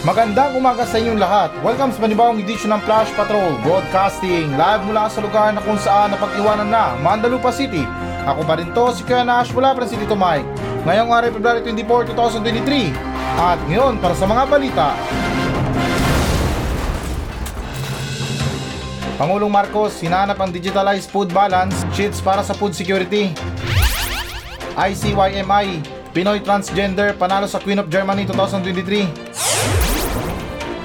Magandang umaga sa inyong lahat. Welcome sa panibawang edisyon ng Flash Patrol Broadcasting live mula sa lugar na kung saan napag-iwanan na Mandalupa City. Ako pa rin to, si Kuya Nash mula pa si Tito Mike. Ngayong araw, February 24, 2023. At ngayon, para sa mga balita. Pangulong Marcos, hinanap ang digitalized food balance sheets para sa food security. ICYMI, Pinoy Transgender, panalo sa Queen of Germany 2023.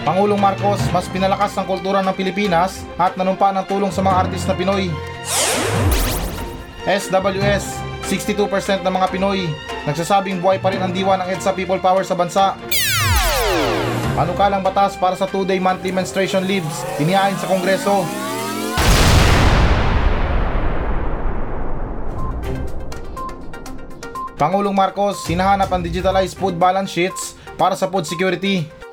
Pangulong Marcos, mas pinalakas ang kultura ng Pilipinas at nanumpa ng tulong sa mga artist na Pinoy. SWS, 62% ng mga Pinoy nagsasabing buhay pa rin ang diwa ng EDSA People Power sa bansa. Panukalang batas para sa 2-day monthly menstruation leaves, inihain sa Kongreso. Pangulong Marcos, hinahanap ang digitalized food balance sheets para sa food security.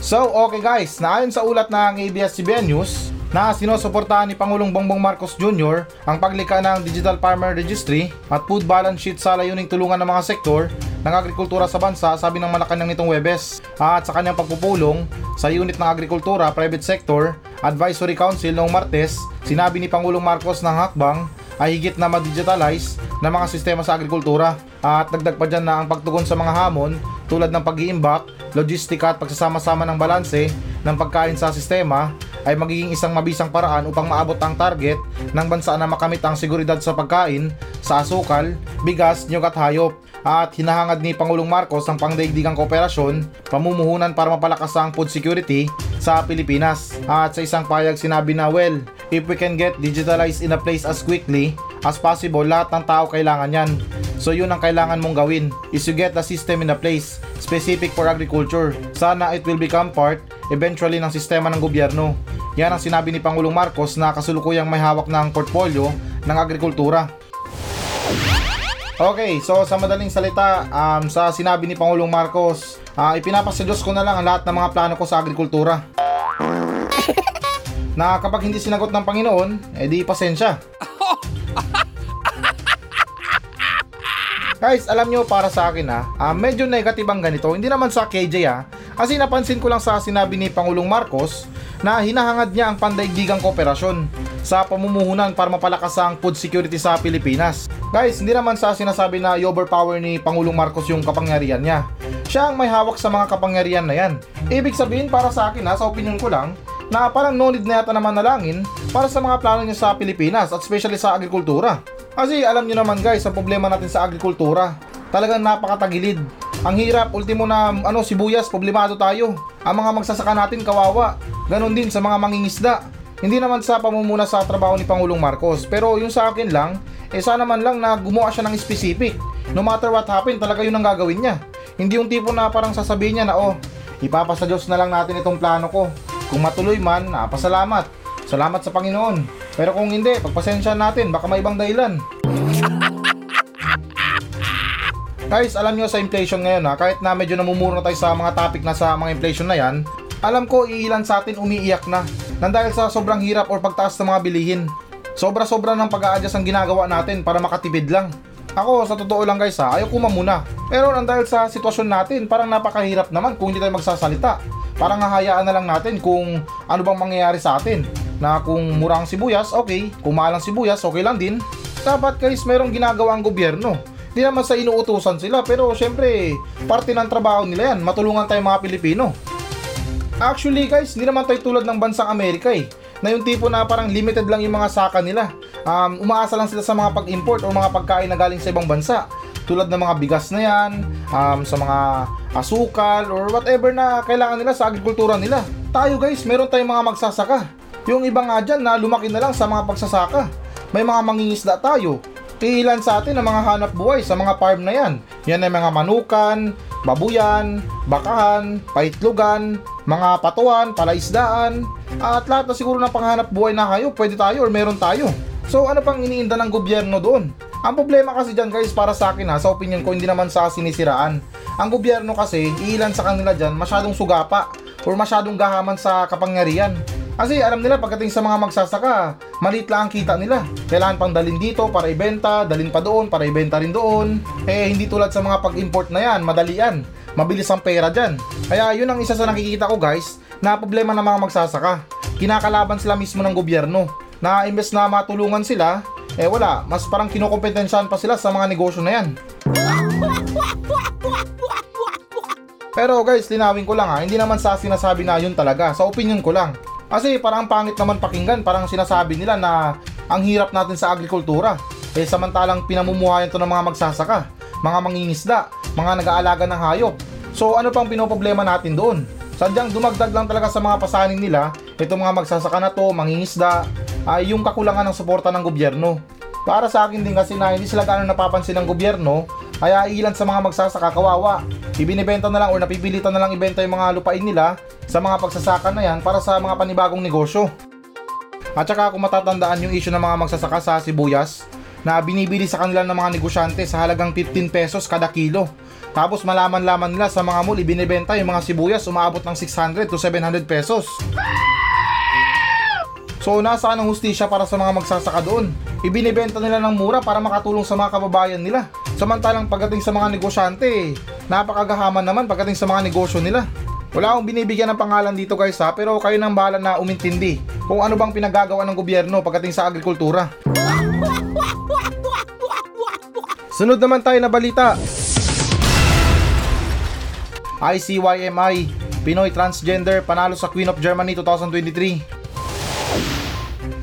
So, okay guys, naayon sa ulat ng ABS-CBN News na sinusuportahan ni Pangulong Bongbong Marcos Jr. ang paglikha ng Digital Farmer Registry at food balance sheet sa layuning tulungan ng mga sektor ng agrikultura sa bansa, sabi ng Malacanang nitong Webes. At sa kanyang pagpupulong sa unit ng agrikultura, private sector, Advisory Council noong Martes, sinabi ni Pangulong Marcos ng hakbang ay higit na ma-digitalize ng mga sistema sa agrikultura at dagdag pa dyan na ang pagtugon sa mga hamon tulad ng pag-iimbak, logistika at pagsasama-sama ng balanse ng pagkain sa sistema ay magiging isang mabisang paraan upang maabot ang target ng bansa na makamit ang seguridad sa pagkain sa asukal, bigas, niyog at hayop. At hinahangad ni Pangulong Marcos ang pangdaigdigang kooperasyon, pamumuhunan para mapalakas ang food security sa Pilipinas. At sa isang payag sinabi na, well, if we can get digitalized in a place as quickly as possible, lahat ng tao kailangan yan. So yun ang kailangan mong gawin, is you get the system in a place specific for agriculture. Sana it will become part eventually ng sistema ng gobyerno. Yan ang sinabi ni Pangulong Marcos na kasulukuyang may hawak ng portfolio ng agrikultura. Okay, so sa madaling salita, um, sa sinabi ni Pangulong Marcos, uh, ipinapasa Diyos ko na lang ang lahat ng mga plano ko sa agrikultura. na kapag hindi sinagot ng Panginoon, edi pasensya. Guys, alam nyo para sa akin ha, uh, medyo negative ang ganito. Hindi naman sa KJ ha. Kasi napansin ko lang sa sinabi ni Pangulong Marcos na hinahangad niya ang pandaigdigang kooperasyon sa pamumuhunan para mapalakas ang food security sa Pilipinas. Guys, hindi naman sa sinasabi na i-overpower ni Pangulong Marcos yung kapangyarihan niya. Siya ang may hawak sa mga kapangyarihan na yan. Ibig sabihin para sa akin ha, sa opinion ko lang, na parang no need na yata naman nalangin para sa mga plano niya sa Pilipinas at especially sa agrikultura. Kasi alam niyo naman guys, ang problema natin sa agrikultura, talagang napakatagilid. Ang hirap, ultimo na ano, sibuyas, problemado tayo. Ang mga magsasaka natin kawawa. Ganon din sa mga mangingisda. Hindi naman sa pamumuna sa trabaho ni Pangulong Marcos. Pero yung sa akin lang, eh sana man lang na gumawa siya ng specific. No matter what happen, talaga yun ang gagawin niya. Hindi yung tipo na parang sasabihin niya na, oh, ipapasa Diyos na lang natin itong plano ko. Kung matuloy man, napasalamat. Salamat sa Panginoon. Pero kung hindi, pagpasensya natin, baka may ibang dahilan. Guys, alam nyo sa inflation ngayon ha, kahit na medyo namumuro na tayo sa mga topic na sa mga inflation na yan, alam ko iilan sa atin umiiyak na nang dahil sa sobrang hirap or pagtaas ng mga bilihin. Sobra-sobra ng pag-a-adjust ang ginagawa natin para makatipid lang. Ako, sa totoo lang guys ha, ayaw kumamuna. Pero nang dahil sa sitwasyon natin, parang napakahirap naman kung hindi tayo magsasalita. Parang hahayaan na lang natin kung ano bang mangyayari sa atin. Na kung mura ang sibuyas, okay. Kung mahal ang sibuyas, okay lang din. Dapat guys, merong ginagawa ang gobyerno. Di naman sa inuutusan sila, pero syempre, parte ng trabaho nila yan. Matulungan tayo mga Pilipino. Actually guys, hindi naman tayo tulad ng bansang Amerika eh. Na yung tipo na parang limited lang yung mga saka nila. Um, umaasa lang sila sa mga pag-import o mga pagkain na galing sa ibang bansa. Tulad ng mga bigas na yan, um, sa mga asukal or whatever na kailangan nila sa agrikultura nila. Tayo guys, meron tayong mga magsasaka. Yung iba nga dyan na lumaki na lang sa mga pagsasaka. May mga mangingisda tayo ilan sa atin ang mga hanap buhay sa mga farm na yan. Yan ay mga manukan, babuyan, bakahan, paitlugan, mga patuan, palaisdaan, at lahat na siguro ng panghanap buhay na kayo, pwede tayo or meron tayo. So ano pang iniinda ng gobyerno doon? Ang problema kasi dyan guys para sa akin ha, sa opinion ko hindi naman sa sinisiraan. Ang gobyerno kasi, ilan sa kanila dyan masyadong sugapa or masyadong gahaman sa kapangyarihan. Kasi alam nila pagdating sa mga magsasaka, maliit lang ang kita nila. Kailangan pang dalin dito para ibenta, dalin pa doon para ibenta rin doon. Eh hindi tulad sa mga pag-import na yan, madali yan. Mabilis ang pera dyan. Kaya yun ang isa sa nakikita ko guys na problema ng mga magsasaka. Kinakalaban sila mismo ng gobyerno na imbes na matulungan sila, eh wala, mas parang kinukompetensyahan pa sila sa mga negosyo na yan. Pero guys, linawin ko lang ha, hindi naman sa sinasabi na yun talaga, sa opinion ko lang. Kasi parang pangit naman pakinggan, parang sinasabi nila na ang hirap natin sa agrikultura. Eh samantalang pinamumuhayan to ng mga magsasaka, mga mangingisda, mga nag-aalaga ng hayop. So ano pang pinoproblema natin doon? Sadyang dumagdag lang talaga sa mga pasanin nila, itong mga magsasaka na to, mangingisda, ay yung kakulangan ng suporta ng gobyerno. Para sa akin din kasi na hindi sila gano'ng napapansin ng gobyerno, kaya ilan sa mga magsasaka kawawa. Ibinibenta na lang o napipilitan na lang ibenta yung mga lupain nila sa mga pagsasaka na yan para sa mga panibagong negosyo. At saka kung matatandaan yung issue ng mga magsasaka sa sibuyas, na binibili sa kanila ng mga negosyante sa halagang 15 pesos kada kilo. Tapos malaman-laman nila sa mga mall ibinebenta yung mga sibuyas umaabot ng 600 to 700 pesos. So nasaan ang hustisya para sa mga magsasaka doon? Ibinibenta nila ng mura para makatulong sa mga kababayan nila. Samantalang pagdating sa mga negosyante, napakagahaman naman pagdating sa mga negosyo nila. Wala akong binibigyan ng pangalan dito guys ha, pero kayo nang bahala na umintindi kung ano bang pinagagawa ng gobyerno pagdating sa agrikultura. Sunod naman tayo na balita. ICYMI, Pinoy Transgender panalo sa Queen of Germany 2023.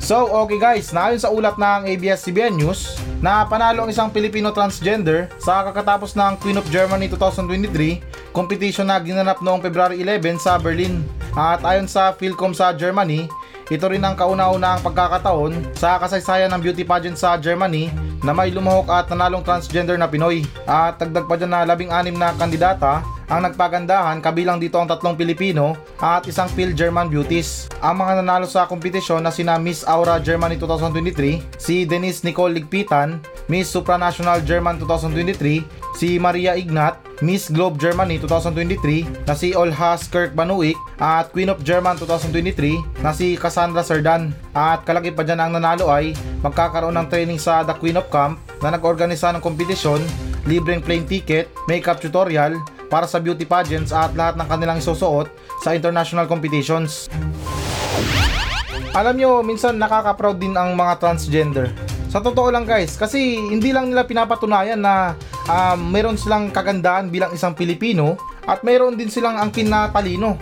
So, okay guys, naayon sa ulat ng ABS-CBN News na panalo ang isang Filipino transgender sa kakatapos ng Queen of Germany 2023 competition na ginanap noong February 11 sa Berlin. At ayon sa Philcom sa Germany, ito rin ang kauna-unahang pagkakataon sa kasaysayan ng beauty pageant sa Germany na may lumahok at nanalong transgender na Pinoy. At dagdag pa dyan na labing-anim na kandidata ang nagpagandahan kabilang dito ang tatlong Pilipino at isang Phil German beauties. Ang mga nanalo sa kompetisyon na sina Miss Aura Germany 2023, si Denise Nicole Ligpitan, Miss Supranational German 2023, si Maria Ignat, Miss Globe Germany 2023 na si Olhas Kirk Banuik at Queen of German 2023 na si Cassandra Serdan. At kalaki pa dyan ang nanalo ay magkakaroon ng training sa The Queen of Camp na nag-organisa ng kompetisyon, libreng plane ticket, makeup tutorial, para sa beauty pageants at lahat ng kanilang isusuot sa international competitions. Alam nyo, minsan nakaka-proud din ang mga transgender. Sa totoo lang guys, kasi hindi lang nila pinapatunayan na um, meron silang kagandahan bilang isang Pilipino at meron din silang angkin na talino.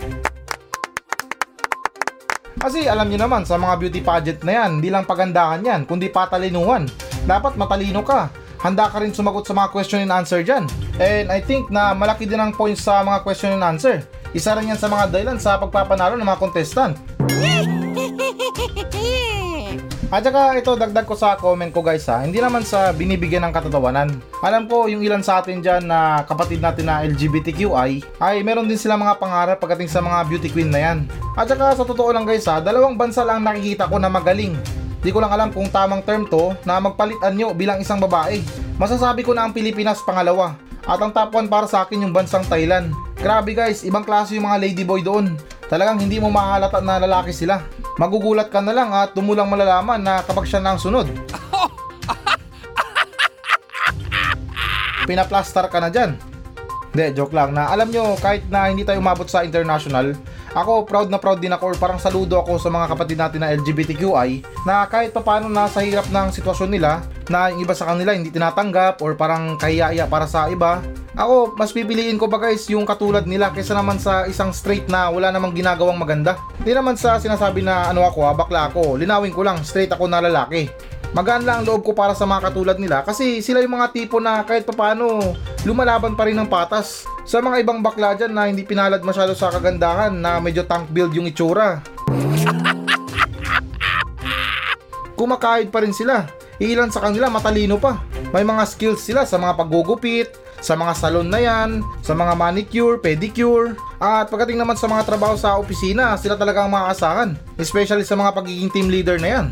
Kasi alam nyo naman, sa mga beauty pageant na yan, hindi lang pagandahan yan, kundi patalinuhan. Dapat matalino ka. Handa ka rin sumagot sa mga question and answer dyan. And I think na malaki din ang points sa mga question and answer. Isa rin yan sa mga dahilan sa pagpapanalo ng mga contestant. At saka ito dagdag ko sa comment ko guys ha, hindi naman sa binibigyan ng katatawanan. Alam ko yung ilan sa atin dyan na kapatid natin na LGBTQI ay meron din sila mga pangarap pagdating sa mga beauty queen na yan. At saka sa totoo lang guys ha, dalawang bansa lang nakikita ko na magaling. Di ko lang alam kung tamang term to na magpalitan nyo bilang isang babae. Masasabi ko na ang Pilipinas pangalawa. At ang top 1 para sa akin yung bansang Thailand. Grabe guys, ibang klase yung mga ladyboy doon. Talagang hindi mo mahalata na lalaki sila. Magugulat ka na lang at tumulang malalaman na kapag siya na ang sunod. Pinaplastar ka na dyan. Hindi, joke lang na alam nyo kahit na hindi tayo umabot sa international, ako proud na proud din ako or parang saludo ako sa mga kapatid natin na LGBTQI na kahit papano nasa hirap ng sitwasyon nila na yung iba sa kanila hindi tinatanggap or parang kahiya para sa iba. Ako, mas pipiliin ko ba guys yung katulad nila kaysa naman sa isang straight na wala namang ginagawang maganda. Hindi naman sa sinasabi na ano ako ha, bakla ako. Linawin ko lang, straight ako na lalaki. Magaan lang ang loob ko para sa mga katulad nila kasi sila yung mga tipo na kahit papano lumalaban pa rin ng patas. Sa mga ibang bakla dyan na hindi pinalad masyado sa kagandahan na medyo tank build yung itsura. Kumakahid pa rin sila. Ilan sa kanila matalino pa. May mga skills sila sa mga paggugupit, sa mga salon na yan, sa mga manicure, pedicure, at pagdating naman sa mga trabaho sa opisina, sila talaga ang makakasahan. Especially sa mga pagiging team leader na yan.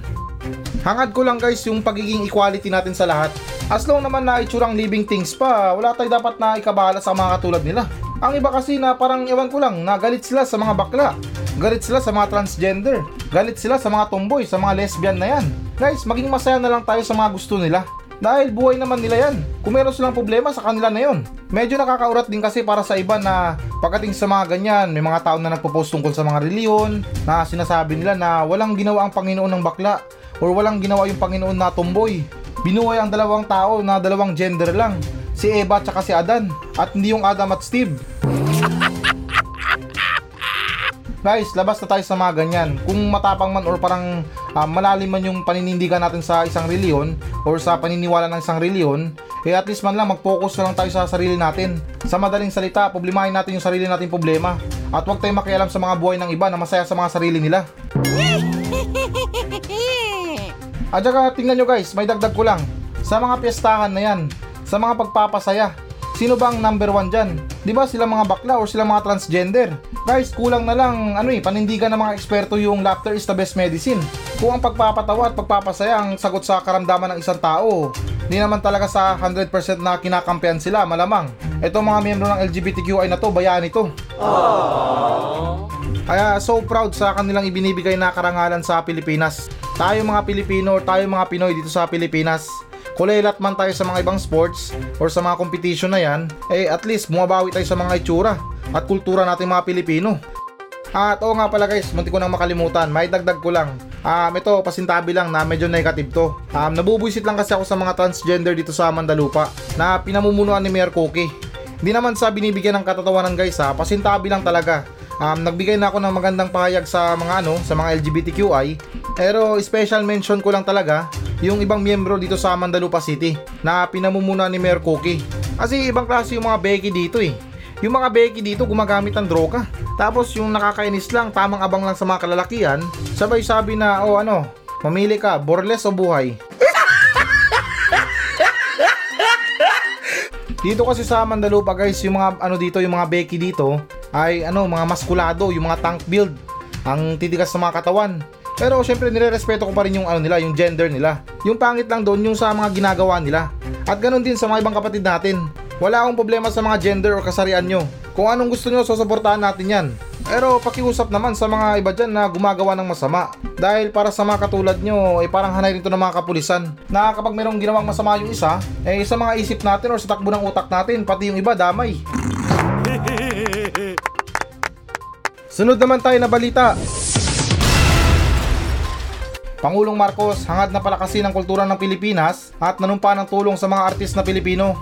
Hangad ko lang guys yung pagiging equality natin sa lahat. As long naman na itsurang living things pa, wala tayo dapat na ikabala sa mga katulad nila. Ang iba kasi na parang ewan ko lang, nagalit sila sa mga bakla. Galit sila sa mga transgender. Galit sila sa mga tomboy, sa mga lesbian na yan. Guys, maging masaya na lang tayo sa mga gusto nila. Dahil buhay naman nila yan. Kung meron silang problema sa kanila na yon. Medyo nakakaurat din kasi para sa iba na pagdating sa mga ganyan, may mga tao na nagpo-post tungkol sa mga reliyon na sinasabi nila na walang ginawa ang Panginoon ng bakla or walang ginawa yung Panginoon na tomboy. Binuhay ang dalawang tao na dalawang gender lang. Si Eva at si Adan at hindi yung Adam at Steve. Guys, labas na tayo sa mga ganyan. Kung matapang man or parang ah, malalim man yung paninindigan natin sa isang reliyon or sa paniniwala ng isang reliyon, eh at least man lang mag-focus na lang tayo sa sarili natin. Sa madaling salita, problemahin natin yung sarili nating problema. At huwag tayong makialam sa mga buhay ng iba na masaya sa mga sarili nila. At saka tingnan nyo guys, may dagdag ko lang. Sa mga piyestahan na yan, sa mga pagpapasaya, sino bang number one dyan? Di ba sila mga bakla or sila mga transgender? Guys, kulang na lang ano eh, panindigan ng mga eksperto yung laughter is the best medicine. Kung ang pagpapatawa at pagpapasaya ang sagot sa karamdaman ng isang tao, di naman talaga sa 100% na kinakampihan sila, malamang. Ito mga miyembro ng LGBTQI na to, bayaan ito. Kaya so proud sa kanilang ibinibigay na karangalan sa Pilipinas. Tayo mga Pilipino tayo mga Pinoy dito sa Pilipinas, kulelat man tayo sa mga ibang sports or sa mga competition na yan, eh at least bumabawi tayo sa mga itsura at kultura nating mga Pilipino. At oo nga pala guys, munti ko nang makalimutan, may dagdag ko lang. Um, ito, pasintabi lang na medyo negative to. Um, nabubuisit lang kasi ako sa mga transgender dito sa Mandalupa na pinamumunuan ni Mayor Koki. Hindi naman sa binibigyan ng katatawanan guys ha, pasintabi lang talaga. Um, nagbigay na ako ng magandang pahayag sa mga ano, sa mga LGBTQI. Pero special mention ko lang talaga yung ibang miyembro dito sa Mandalupa City na pinamumunuan ni Mayor Koki. Kasi ibang klase yung mga Becky dito eh. Yung mga Becky dito gumagamit ng droga. Tapos yung nakakainis lang, tamang abang lang sa mga kalalakian, sabay sabi na, oh ano, mamili ka, borles o buhay. Dito kasi sa Mandalupa guys, yung mga ano dito, yung mga Becky dito ay ano, mga maskulado, yung mga tank build, ang titigas ng mga katawan. Pero syempre nire-respeto ko pa rin yung ano nila, yung gender nila. Yung pangit lang doon yung sa mga ginagawa nila. At ganun din sa mga ibang kapatid natin. Wala akong problema sa mga gender o kasarian nyo. Kung anong gusto nyo, susuportahan natin yan. Pero pakiusap naman sa mga iba dyan na gumagawa ng masama. Dahil para sa mga katulad nyo, eh parang hanay rin to ng mga kapulisan. Na kapag mayroong ginawang masama yung isa, eh sa mga isip natin or sa takbo ng utak natin, pati yung iba damay. Sunod naman tayo na balita. Pangulong Marcos hangad na palakasin ang kultura ng Pilipinas at nanumpa ng tulong sa mga artist na Pilipino.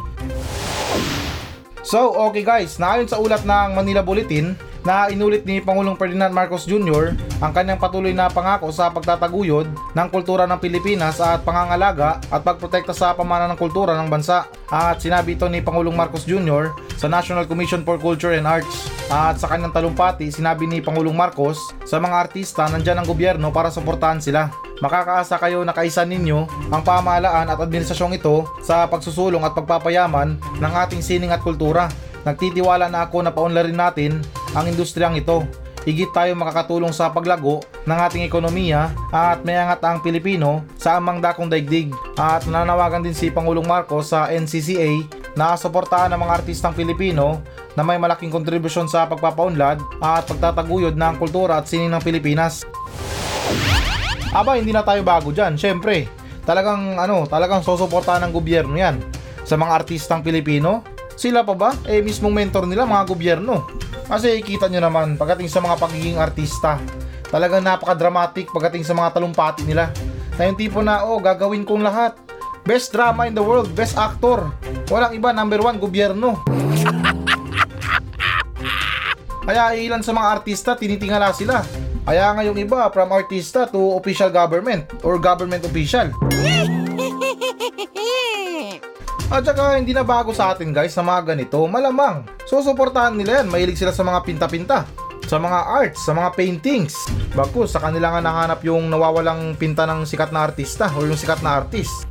So, okay guys, naayon sa ulat ng Manila Bulletin na inulit ni Pangulong Ferdinand Marcos Jr. ang kanyang patuloy na pangako sa pagtataguyod ng kultura ng Pilipinas at pangangalaga at pagprotekta sa pamana ng kultura ng bansa. At sinabi ito ni Pangulong Marcos Jr. sa National Commission for Culture and Arts. At sa kanyang talumpati, sinabi ni Pangulong Marcos sa mga artista nandyan ang gobyerno para suportahan sila. Makakaasa kayo na kaisa ninyo ang pamahalaan at administrasyong ito sa pagsusulong at pagpapayaman ng ating sining at kultura. Nagtitiwala na ako na paunlarin natin ang industriyang ito. Higit tayo makakatulong sa paglago ng ating ekonomiya at mayangat ang Pilipino sa amang dakong daigdig. At nananawagan din si Pangulong Marcos sa NCCA na suportahan ang mga artistang Pilipino na may malaking kontribusyon sa pagpapaunlad at pagtataguyod ng kultura at sining ng Pilipinas. Aba, hindi na tayo bago dyan. Siyempre, talagang ano, talagang susuportahan ng gobyerno yan. Sa mga artistang Pilipino, sila pa ba? Eh, mismong mentor nila, mga gobyerno. Kasi kita nyo naman, pagdating sa mga pagiging artista, talagang napaka-dramatic pagdating sa mga talumpati nila. Na yung tipo na, oh, gagawin kong lahat. Best drama in the world, best actor. Walang iba, number one, gobyerno. Kaya ilan sa mga artista, tinitingala sila. Kaya nga yung iba, from artista to official government or government official. At saka hindi na bago sa atin guys sa mga ganito, malamang. Susuportahan nila yan, mahilig sila sa mga pinta-pinta, sa mga arts, sa mga paintings. Baku, sa kanila nga nahanap yung nawawalang pinta ng sikat na artista o yung sikat na artist.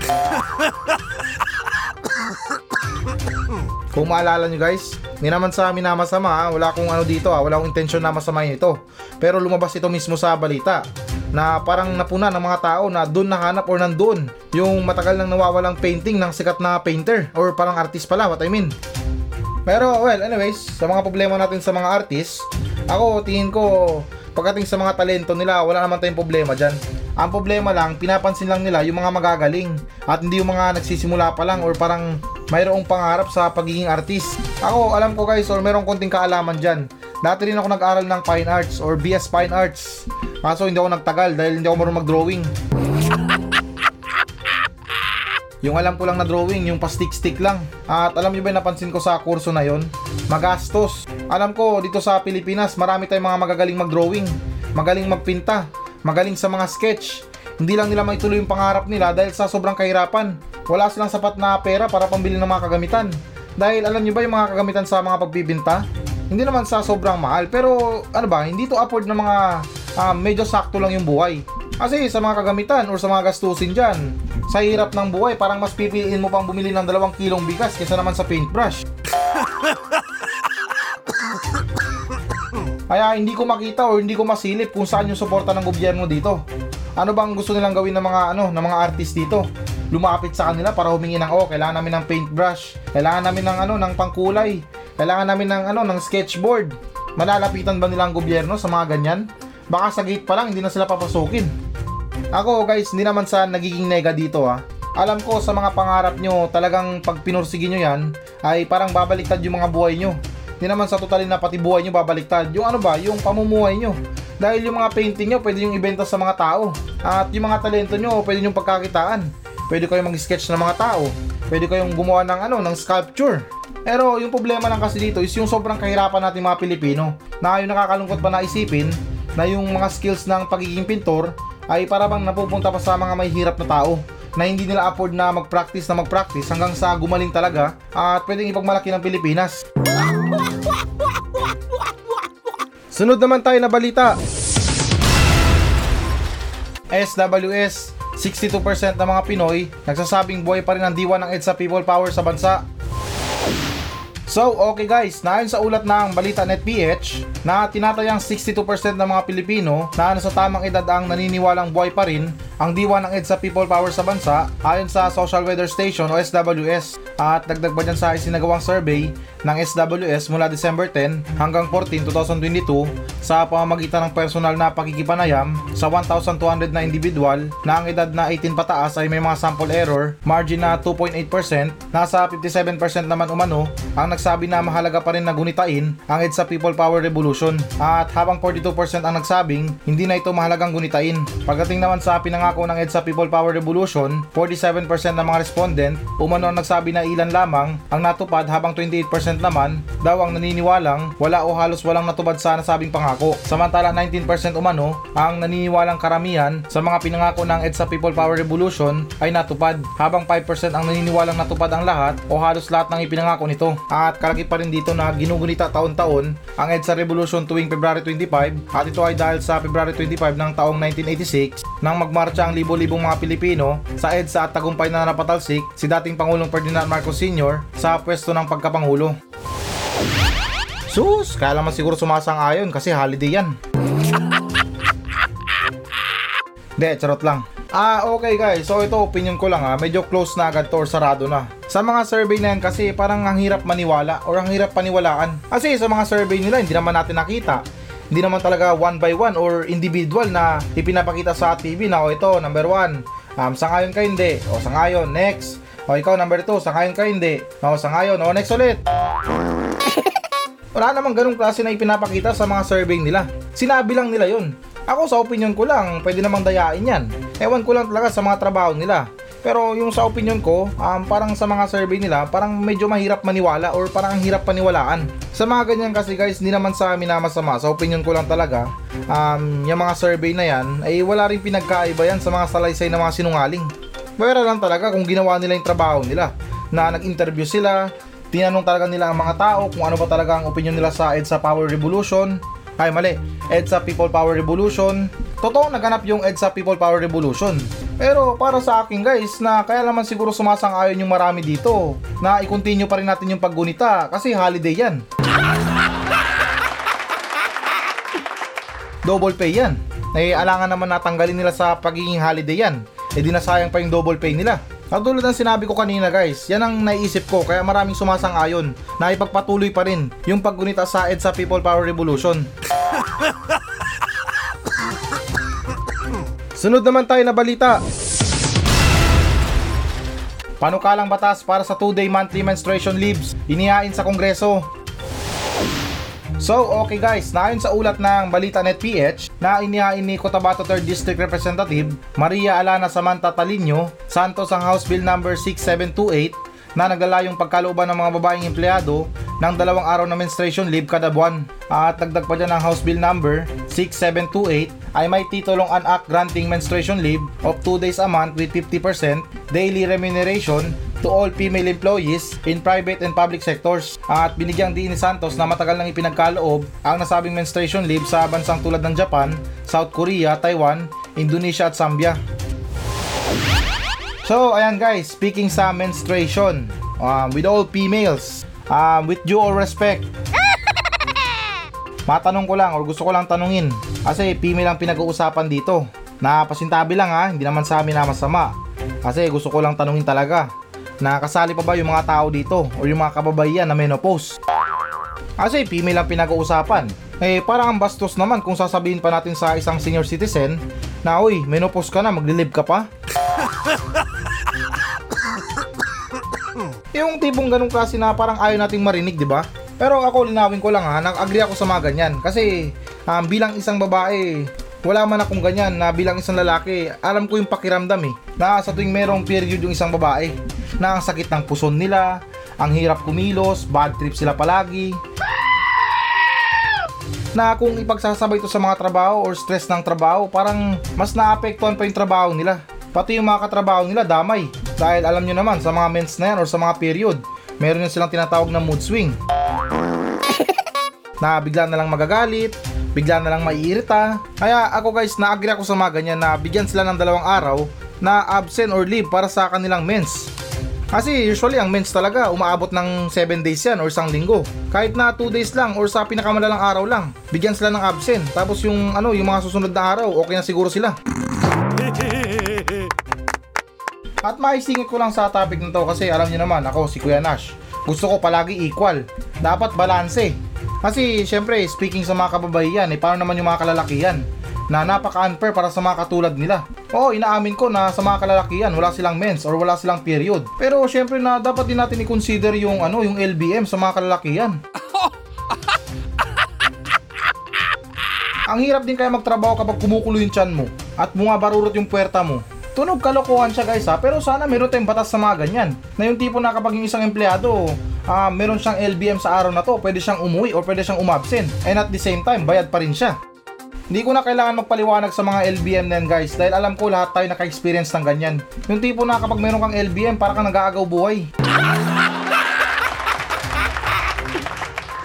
Kung maalala nyo guys, hindi naman sa amin na masama, ha? wala akong ano dito, ha? wala akong intensyon na masamahin ito. Pero lumabas ito mismo sa balita na parang napuna ng mga tao na doon nahanap or nandun yung matagal nang nawawalang painting ng sikat na painter or parang artist pala, what I mean. Pero well, anyways, sa mga problema natin sa mga artist, ako tingin ko pagdating sa mga talento nila, wala naman tayong problema dyan. Ang problema lang, pinapansin lang nila yung mga magagaling at hindi yung mga nagsisimula pa lang or parang mayroong pangarap sa pagiging artist. Ako, alam ko guys, or merong konting kaalaman dyan. Dati rin ako nag-aral ng Fine Arts or BS Fine Arts. Kaso hindi ako nagtagal dahil hindi ako marunong mag-drawing. Yung alam ko lang na drawing, yung pa-stick-stick lang. At alam niyo ba napansin ko sa kurso na yon? Magastos. Alam ko, dito sa Pilipinas, marami tayong mga magagaling mag-drawing. Magaling magpinta. Magaling sa mga sketch. Hindi lang nila maituloy yung pangarap nila dahil sa sobrang kahirapan. Wala silang sapat na pera para pambili ng mga kagamitan. Dahil alam niyo ba yung mga kagamitan sa mga pagbibinta? Hindi naman sa sobrang mahal, pero ano ba, hindi to afford ng mga ah, medyo sakto lang yung buhay. Kasi sa mga kagamitan or sa mga gastusin dyan, sa hirap ng buhay, parang mas pipiliin mo pang bumili ng dalawang kilong bigas kaysa naman sa paintbrush. Kaya hindi ko makita o hindi ko masilip kung saan yung suporta ng gobyerno dito. Ano bang gusto nilang gawin ng mga ano, ng mga artist dito? Lumapit sa kanila para humingi ng oh, kailangan namin ng paintbrush, kailangan namin ng ano, ng pangkulay, kailangan namin ng ano, ng sketchboard. Malalapitan ba nila ang gobyerno sa mga ganyan? Baka sa gate pa lang hindi na sila papasukin. Ako guys, hindi naman sa nagiging nega dito ah. Alam ko sa mga pangarap nyo, talagang pag pinursige nyo yan, ay parang babaliktad yung mga buhay nyo. Hindi naman sa totalin na pati buhay nyo babaliktad. Yung ano ba, yung pamumuhay nyo. Dahil yung mga painting nyo, pwede yung ibenta sa mga tao. At yung mga talento nyo, pwede yung pagkakitaan. Pwede kayong mag-sketch ng mga tao. Pwede kayong gumawa ng ano, ng sculpture. Pero yung problema lang kasi dito is yung sobrang kahirapan natin mga Pilipino. Na yung nakakalungkot pa na isipin na yung mga skills ng pagiging pintor ay para bang napupunta pa sa mga may hirap na tao na hindi nila afford na mag-practice na mag-practice hanggang sa gumaling talaga at pwedeng ipagmalaki ng Pilipinas. Sunod naman tayo na balita. SWS, 62% ng mga Pinoy nagsasabing buhay pa rin ang diwa ng EDSA People Power sa bansa. So, okay guys, naayon sa ulat ng Balita Net PH na tinatayang 62% ng mga Pilipino na nasa tamang edad ang naniniwalang buhay pa rin ang diwa ng EDSA People Power sa bansa ayon sa Social Weather Station o SWS at dagdag ba dyan sa isinagawang survey ng SWS mula December 10 hanggang 14, 2022 sa pamamagitan ng personal na pakikipanayam sa 1,200 na individual na ang edad na 18 pataas ay may mga sample error, margin na 2.8%, nasa 57% naman umano ang nagsabi na mahalaga pa rin na gunitain ang EDSA People Power Revolution at habang 42% ang nagsabing hindi na ito mahalagang gunitain. Pagdating naman sa pinangako ng EDSA People Power Revolution, 47% ng mga respondent umano ang nagsabi na ilan lamang ang natupad habang 28% naman daw ang naniniwalang wala o halos walang natupad sa nasabing pangako. Samantala 19% umano ang naniniwalang karamihan sa mga pinangako ng EDSA People Power Revolution ay natupad habang 5% ang naniniwalang natupad ang lahat o halos lahat ng ipinangako nito. At kalaki pa rin dito na ginugunita taon-taon ang EDSA Revolution tuwing February 25 at ito ay dahil sa February 25 ng taong 1986 nang magmarcha ang libo-libong mga Pilipino sa EDSA at tagumpay na napatalsik si dating Pangulong Ferdinand Marcos Sr. sa pwesto ng pagkapangulo. Sus, kaya naman siguro sumasang-ayon kasi holiday yan. De, charot lang. Ah, okay guys. So ito opinion ko lang ha. Medyo close na agad to or sarado na. Sa mga survey na yan kasi parang ang hirap maniwala or ang hirap paniwalaan. Kasi sa mga survey nila hindi naman natin nakita. Hindi naman talaga one by one or individual na ipinapakita sa TV na o ito, number one. Um, sangayon ka hindi. O sangayon, next. O ikaw number 2, sangayon ka hindi. O sangayon, o next ulit. Wala namang ganong klase na ipinapakita sa mga survey nila. Sinabi lang nila yun. Ako sa opinion ko lang, pwede namang dayain yan. Ewan ko lang talaga sa mga trabaho nila. Pero yung sa opinion ko, um, parang sa mga survey nila, parang medyo mahirap maniwala or parang ang hirap paniwalaan. Sa mga ganyan kasi guys, hindi naman sa amin na masama. Sa opinion ko lang talaga, um, yung mga survey na yan, ay wala rin pinagkaiba yan sa mga salaysay na mga sinungaling. Pwera lang talaga kung ginawa nila yung trabaho nila. Na nag-interview sila, tinanong talaga nila ang mga tao kung ano ba talaga ang opinion nila sa EDSA Power Revolution. Ay mali, EDSA People Power Revolution. Totoo naganap yung EDSA People Power Revolution. Pero para sa akin guys, na kaya naman siguro sumasang-ayon yung marami dito, na i-continue pa rin natin yung paggunita kasi holiday yan. Double pay yan. Naialangan naman natanggalin nila sa pagiging holiday yan. E di nasayang pa yung double pay nila. Katulad ng sinabi ko kanina guys, yan ang naiisip ko kaya maraming sumasang-ayon na ipagpatuloy pa rin yung paggunita sa EDSA People Power Revolution. Sunod naman tayo na balita. Panukalang batas para sa 2-day monthly menstruation leaves inihain sa Kongreso. So, okay guys, naayon sa ulat ng Balita Net PH na inihain ni Cotabato 3rd District Representative Maria Alana Samantha Talino Santos ang House Bill number 6728 na naglalayong pagkalooban ng mga babaeng empleyado ng dalawang araw na menstruation leave kada buwan. At dagdag pa dyan ang House Bill number 6728 ay may titulong an act granting menstruation leave of 2 days a month with 50% daily remuneration to all female employees in private and public sectors at binigyang diin ni Santos na matagal nang ipinagkaloob ang nasabing menstruation leave sa bansang tulad ng Japan, South Korea, Taiwan, Indonesia at Zambia. So, ayan guys, speaking sa menstruation, um, with all females, um, with due all respect, matanong ko lang or gusto ko lang tanungin, kasi female ang pinag-uusapan dito. Na pasintabi lang ha, hindi naman sa amin na masama. Kasi gusto ko lang tanungin talaga, nakasali pa ba yung mga tao dito o yung mga kababaihan na menopause? Kasi female ang pinag-uusapan. Eh parang ang bastos naman kung sasabihin pa natin sa isang senior citizen na uy, menopause ka na, maglilib ka pa. yung tipong ganung klase na parang ayaw nating marinig, di ba? Pero ako linawin ko lang ha, nag-agree ako sa mga ganyan. Kasi um, bilang isang babae, wala man akong ganyan na bilang isang lalaki, alam ko yung pakiramdam eh. Na sa tuwing merong period yung isang babae, na ang sakit ng puson nila, ang hirap kumilos, bad trip sila palagi. Na kung ipagsasabay ito sa mga trabaho or stress ng trabaho, parang mas naapektuhan pa yung trabaho nila. Pati yung mga katrabaho nila damay. Dahil alam nyo naman, sa mga mens na yan or sa mga period, meron yung silang tinatawag na mood swing. na bigla na lang magagalit, bigla na lang maiirita. Kaya ako guys, na-agree ako sa mga ganyan na bigyan sila ng dalawang araw na absent or leave para sa kanilang mens. Kasi usually ang mens talaga umaabot ng 7 days yan or isang linggo. Kahit na 2 days lang or sa pinakamalalang araw lang, bigyan sila ng absent. Tapos yung ano, yung mga susunod na araw, okay na siguro sila. At maisingit ko lang sa topic na to kasi alam niyo naman ako si Kuya Nash. Gusto ko palagi equal. Dapat balanse. Kasi syempre speaking sa mga kababaihan eh paano naman yung mga kalalakihan na napaka-unfair para sa mga katulad nila. Oo, inaamin ko na sa mga kalalakihan wala silang mens or wala silang period. Pero syempre na dapat din natin i-consider yung ano, yung LBM sa mga kalalakihan. Ang hirap din kaya magtrabaho kapag kumukulo yung tiyan mo at bumabarurot yung puwerta mo. Tunog kalokohan siya guys ha, pero sana meron tayong batas sa mga ganyan. Na yung tipo na kapag yung isang empleyado, ah meron siyang LBM sa araw na to, pwede siyang umuwi o pwede siyang umabsent. And at the same time, bayad pa rin siya. Hindi ko na kailangan magpaliwanag sa mga LBM na yan guys dahil alam ko lahat tayo naka-experience ng ganyan. Yung tipo na kapag meron kang LBM, para kang nag-aagaw buhay.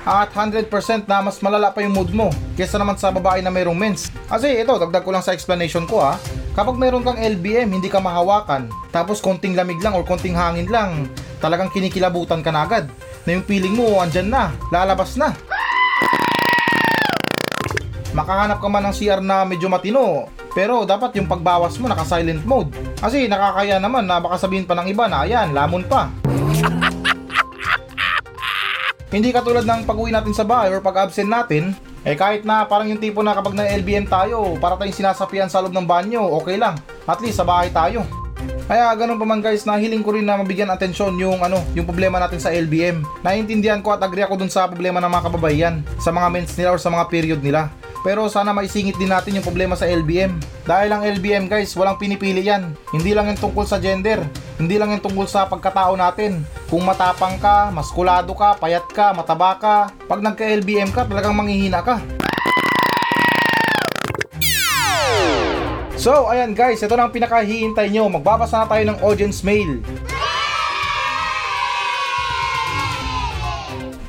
At 100% na mas malala pa yung mood mo kesa naman sa babae na mayroong mens. Kasi ito, dagdag ko lang sa explanation ko ha. Kapag meron kang LBM, hindi ka mahawakan, tapos konting lamig lang or konting hangin lang, talagang kinikilabutan ka na agad. Na yung feeling mo, andyan na, lalabas na. Makahanap ka man ng CR na medyo matino, pero dapat yung pagbawas mo naka silent mode. Kasi nakakaya naman na baka sabihin pa ng iba na ayan, lamon pa. Hindi katulad ng pag-uwi natin sa bahay or pag-absent natin, eh kahit na parang yung tipo na kapag na LBM tayo, para tayong sinasapian sa loob ng banyo, okay lang. At least sa bahay tayo. Kaya ganun pa man guys, nahiling ko rin na mabigyan atensyon yung ano, yung problema natin sa LBM. Naiintindihan ko at agree ako dun sa problema ng mga kababaihan, sa mga mens nila or sa mga period nila. Pero sana maisingit din natin yung problema sa LBM. Dahil ang LBM guys, walang pinipili yan. Hindi lang yung tungkol sa gender. Hindi lang yung tungkol sa pagkatao natin. Kung matapang ka, maskulado ka, payat ka, mataba ka, pag nagka-LBM ka, talagang manghihina ka. So, ayan guys, ito na ang pinakahihintay nyo. Magbabasa na tayo ng audience mail.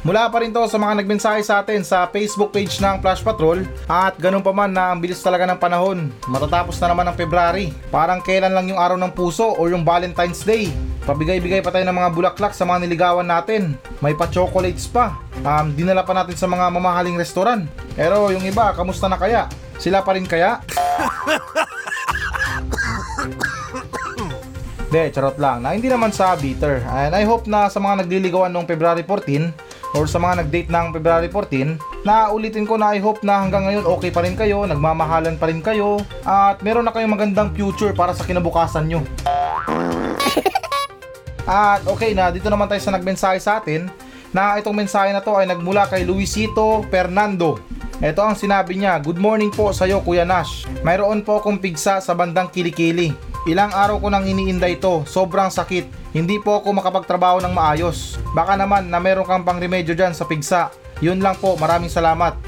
Mula pa rin to sa mga nagmensahe sa atin sa Facebook page ng Flash Patrol at ganun pa man na ang bilis talaga ng panahon. Matatapos na naman ang February. Parang kailan lang yung araw ng puso o yung Valentine's Day. Pabigay-bigay pa tayo ng mga bulaklak sa mga niligawan natin. May pa-chocolates pa. Um, dinala pa natin sa mga mamahaling restoran. Pero yung iba, kamusta na kaya? Sila pa rin kaya? De, charot lang. Na hindi naman sa bitter. And I hope na sa mga nagliligawan noong February 14, or sa mga nag-date ng February 14, na ulitin ko na I hope na hanggang ngayon okay pa rin kayo, nagmamahalan pa rin kayo, at meron na kayong magandang future para sa kinabukasan nyo. At okay na, dito naman tayo sa nagmensahe sa atin na itong mensahe na to ay nagmula kay Luisito Fernando. Ito ang sinabi niya, Good morning po sa iyo Kuya Nash. Mayroon po akong pigsa sa bandang kilikili. Ilang araw ko nang iniinda ito, sobrang sakit. Hindi po ako makapagtrabaho ng maayos. Baka naman na meron kang pang remedyo dyan sa pigsa. Yun lang po, maraming salamat.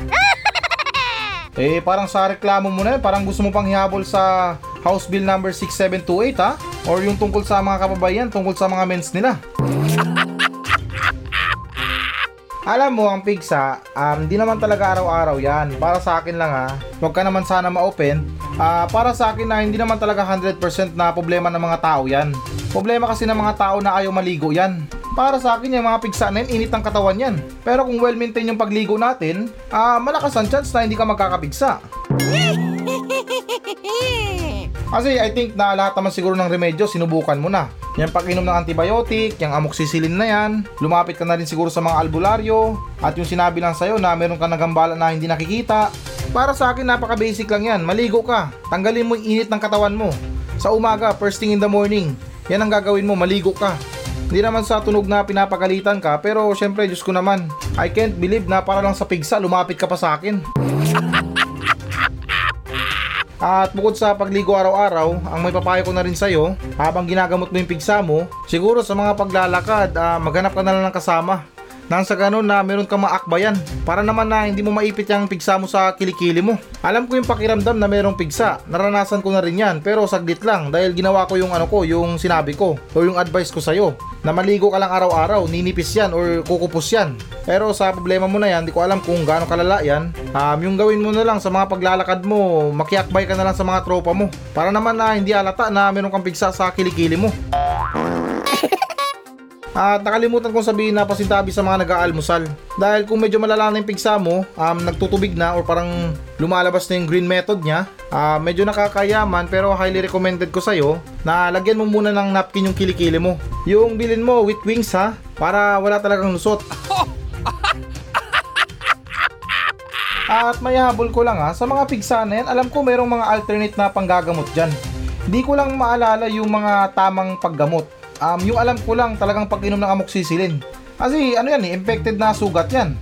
Eh, parang sa reklamo mo na yun, parang gusto mo pang hihabol sa House Bill number 6728 ha? Or yung tungkol sa mga kababayan, tungkol sa mga mens nila. Alam mo, ang pigsa, um, di naman talaga araw-araw yan. Para sa akin lang ha, huwag ka naman sana ma-open. Ah, para sa akin na hindi naman talaga 100% na problema ng mga tao yan. Problema kasi ng mga tao na ayaw maligo yan. Para sa akin yung mga pigsa na yan, init ang katawan yan. Pero kung well-maintain yung pagligo natin, ah, malakas ang chance na hindi ka magkakapigsa. Kasi I think na lahat naman siguro ng remedyo sinubukan mo na. Yung pag-inom ng antibiotic, yung amoxicillin na yan, lumapit ka na rin siguro sa mga albularyo, at yung sinabi lang sa'yo na meron ka nagambala na hindi nakikita. Para sa akin napaka-basic lang yan, maligo ka, tanggalin mo yung init ng katawan mo. Sa umaga, first thing in the morning, yan ang gagawin mo, maligo ka. Hindi naman sa tunog na pinapagalitan ka, pero syempre, Diyos ko naman, I can't believe na para lang sa pigsa, lumapit ka pa sa akin. At bukod sa pagligo araw-araw, ang may papayo ko na rin sa'yo, habang ginagamot mo yung pigsa mo, siguro sa mga paglalakad, ah, maghanap ka na lang ng kasama. Nang sa ganun na meron kang maakbayan para naman na hindi mo maipit yung pigsa mo sa kilikili mo. Alam ko yung pakiramdam na merong pigsa, naranasan ko na rin yan pero saglit lang dahil ginawa ko yung ano ko, yung sinabi ko o yung advice ko sa'yo na maligo ka lang araw-araw, ninipis yan or kukupos yan. Pero sa problema mo na yan, di ko alam kung gaano kalala yan. Um, yung gawin mo na lang sa mga paglalakad mo, makiakbay ka na lang sa mga tropa mo. Para naman na hindi alata na meron kang pigsa sa kilikili mo. At nakalimutan kong sabihin na pasintabi sa mga nag-aalmusal. Dahil kung medyo malala na yung pigsa mo, um, nagtutubig na or parang lumalabas na yung green method niya, ah, medyo nakakayaman pero highly recommended ko sa'yo na lagyan mo muna ng napkin yung kilikili mo. Yung bilin mo with wings ha, para wala talagang lusot. At may habol ko lang ha, sa mga pigsa na yan, alam ko merong mga alternate na panggagamot dyan. Hindi ko lang maalala yung mga tamang paggamot. Um, yung alam ko lang talagang pag-inom ng amoxicillin. Kasi ano yan eh, infected na sugat yan.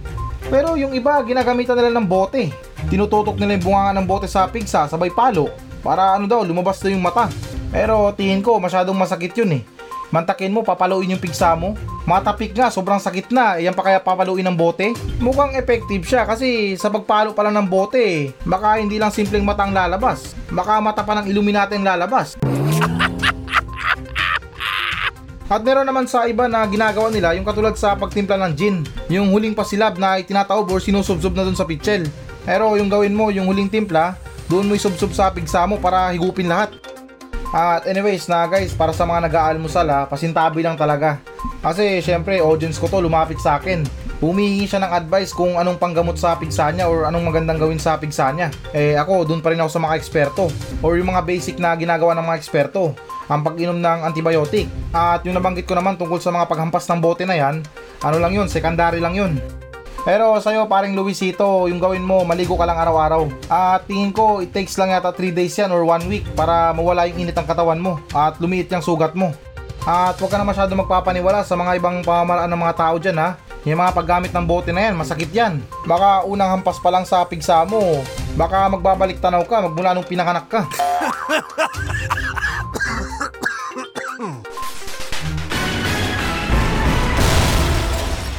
Pero yung iba, ginagamitan nila ng bote. Tinututok nila yung bunganga ng bote sa pigsa, sabay palo. Para ano daw, lumabas na yung mata. Pero tingin ko, masyadong masakit yun eh. Mantakin mo, papaluin yung pigsa mo. Matapik nga, sobrang sakit na. Yan pa kaya papaluin ng bote? Mukhang effective siya kasi sa pagpalo pa lang ng bote, baka hindi lang simpleng mata ang lalabas. Baka mata pa ng Illuminati ang lalabas. At meron naman sa iba na ginagawa nila yung katulad sa pagtimpla ng gin. Yung huling pasilab na itinataob or sinusubsob na dun sa pitchel. Pero yung gawin mo, yung huling timpla, doon mo isubsob sa pigsa mo para higupin lahat. At anyways na guys, para sa mga nag-aalmusal ha, pasintabi lang talaga. Kasi syempre audience ko to lumapit sa akin. Humihingi siya ng advice kung anong panggamot sa pigsa niya or anong magandang gawin sa pigsa niya. Eh ako, doon pa rin ako sa mga eksperto. Or yung mga basic na ginagawa ng mga eksperto. Ang pag-inom ng antibiotic. At yung nabanggit ko naman tungkol sa mga paghampas ng bote na yan, ano lang yun, secondary lang yun. Pero sa'yo, paring Luisito, yung gawin mo, maligo ka lang araw-araw. At tingin ko, it takes lang yata 3 days yan or 1 week para mawala yung init ng katawan mo at lumiit yung sugat mo. At huwag ka na masyado magpapaniwala sa mga ibang pamamaraan ng mga tao dyan ha. Yung mga paggamit ng bote na yan, masakit yan. Baka unang hampas pa lang sa pigsa mo, baka magbabalik tanaw ka magmula nung pinanganak ka.